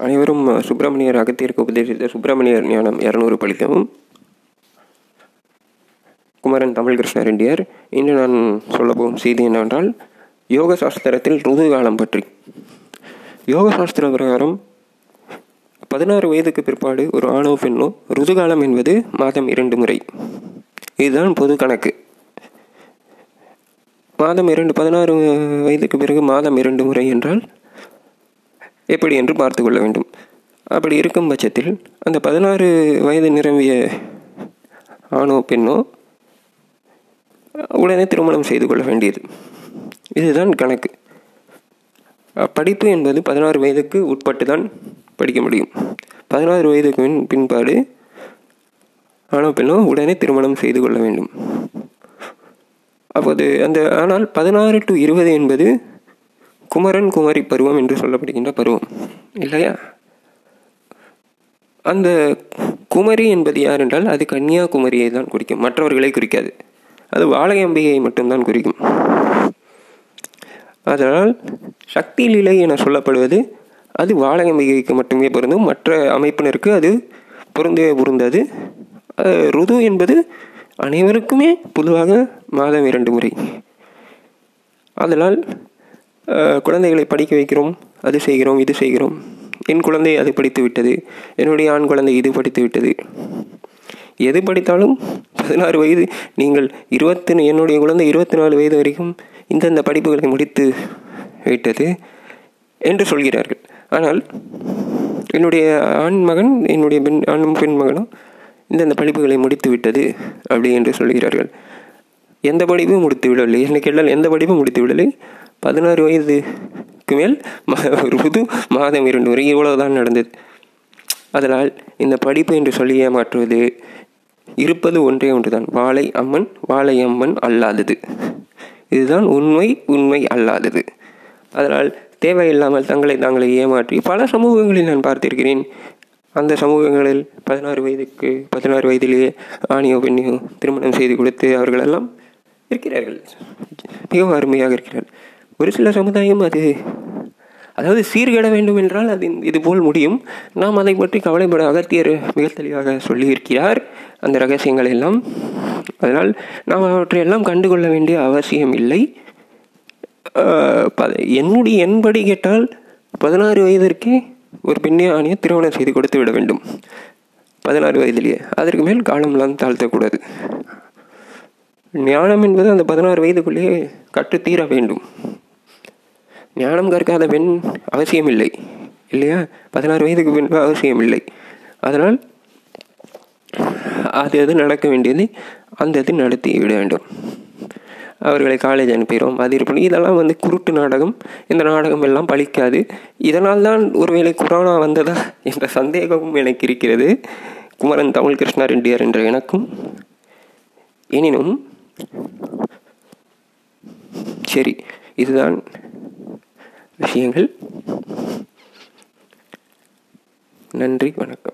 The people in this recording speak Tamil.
அனைவரும் சுப்பிரமணியர் அகத்தியருக்கு உபதேசித்த சுப்பிரமணியர் ஞானம் இரநூறு பழிக்கவும் குமரன் தமிழ் கிருஷ்ண ரெட்டியார் இன்று நான் சொல்லப்போகும் செய்தி என்னவென்றால் யோக சாஸ்திரத்தில் ருது காலம் பற்றி. யோக சாஸ்திர பிரகாரம் பதினாறு வயதுக்கு பிற்பாடு ஒரு ஆணோ பெண்ணோ ருதுகாலம் என்பது மாதம் இரண்டு முறை. இதுதான் பொது கணக்கு. மாதம் இரண்டு பதினாறு வயதுக்கு பிறகு மாதம் இரண்டு முறை என்றால் எப்படி என்று பார்த்து கொள்ள வேண்டும். அப்படி இருக்கும் பட்சத்தில் அந்த பதினாறு வயது நிரம்பிய ஆணோ பெண்ணோ உடனே திருமணம் செய்து கொள்ள வேண்டியது. இதுதான் கணக்கு. படிப்பு என்பது பதினாறு வயதுக்கு உட்பட்டு தான் படிக்க முடியும். பதினாறு வயதுக்கு பின் பின்பாடு ஆணோ பெண்ணோ உடனே திருமணம் செய்து கொள்ள வேண்டும். அப்போது அந்த ஆனால் பதினாறு டு இருபது என்பது குமரன் குமரி பருவம் என்று சொல்லப்படுகின்ற பருவம். இல்லையா? அந்த குமரி என்பது யார் என்றால் அது கன்னியாகுமரியை தான் குறிக்கும். மற்றவர்களை குறிக்காது. அது வாழையம்பிகையை மட்டும்தான் குறிக்கும். அதனால் சக்தி நிலை என சொல்லப்படுவது அது வாழையம்பிகைக்கு மட்டுமே பொருந்தும். மற்ற அமைப்பினருக்கு அது பொருந்தவே பொருந்தது. ருது என்பது அனைவருக்குமே பொதுவாக மாதம் இரண்டு முறை. அதனால் குழந்தைகளை படிக்க வைக்கிறோம் அது செய்கிறோம் இது செய்கிறோம். என் குழந்தை அது படித்து விட்டது. என்னுடைய ஆண் குழந்தை இது படித்து விட்டது. எது படித்தாலும் பதினாறு வயது நீங்கள் இருபத்தி என்னுடைய குழந்தை இருபத்தி நாலு வயது வரைக்கும் இந்தந்த படிப்புகளை முடித்து விட்டது என்று சொல்கிறார்கள். ஆனால் என்னுடைய ஆண் மகன் என்னுடைய பெண் ஆண் பெண் மகனும் இந்தந்த படிப்புகளை முடித்து விட்டது அப்படி என்று சொல்கிறார்கள். எந்த படிப்பும் முடித்து விடவில்லை என்னை கேட்டால் எந்த படிப்பும் முடித்து விடலை பதினாறு வயதுக்கு மேல் ஒரு புது மாதம் இரண்டு வரை இவ்வளவுதான் நடந்தது. அதனால் இந்த படிப்பு என்று சொல்லி ஏமாற்றுவது இருப்பது ஒன்றே ஒன்றுதான். வாழை அம்மன் வாழை அம்மன் அல்லாதது. இதுதான் உண்மை உண்மை அல்லாதது. அதனால் தேவையில்லாமல் தங்களை தாங்களை ஏமாற்றி பல சமூகங்களில் நான் பார்த்திருக்கிறேன். அந்த சமூகங்களில் பதினாறு வயதுக்கு பதினாறு வயதிலேயே ஆணியோ பெண்ணியோ திருமணம் செய்து கொடுத்து அவர்களெல்லாம் இருக்கிறார்கள். மிகவும் அருமையாக இருக்கிறார்கள் ஒரு சில சமுதாயம் அது அதாவது சீர்கெட வேண்டும் என்றால் அது இதுபோல் முடியும். நாம் அதை பற்றி கவலைப்பட அகத்தியர் மிக தெளிவாக சொல்லியிருக்கிறார். அந்த ரகசியங்கள் எல்லாம். அதனால் நாம் அவற்றையெல்லாம் கண்டுகொள்ள வேண்டிய அவசியம் இல்லை. என்னுடைய என்படி கேட்டால் பதினாறு வயதிற்கே ஒரு பெண்ணே ஆணையை திருமணம் செய்து கொடுத்து விட வேண்டும். பதினாறு வயதிலேயே. அதற்கு மேல் காலம்லாம் தாழ்த்தக்கூடாது. ஞானம் என்பது அந்த பதினாறு வயதுக்குள்ளேயே கற்றுத்தீர வேண்டும். ஞானம் கற்காத பெண் அவசியமில்லை இல்லையா? பதினாறு வயதுக்கு பின்பு அவசியம் இல்லை அதனால் அது அது நடக்க வேண்டியது அந்த இது நடத்தி விட வேண்டும். அவர்களை காலேஜ் அனுப்பிடுவோம் அது இருப்போம் இதெல்லாம் வந்து குருட்டு நாடகம் இந்த நாடகம் எல்லாம் பழிக்காது. இதனால் தான் ஒருவேளை கொரோனா வந்ததா என்ற சந்தேகமும் எனக்கு இருக்கிறது. குமரன் தமிழ் கிருஷ்ணா ரெட்டியார் என்ற எனக்கும். எனினும் சரி இதுதான் விஷயங்கள். நன்றி வணக்கம்.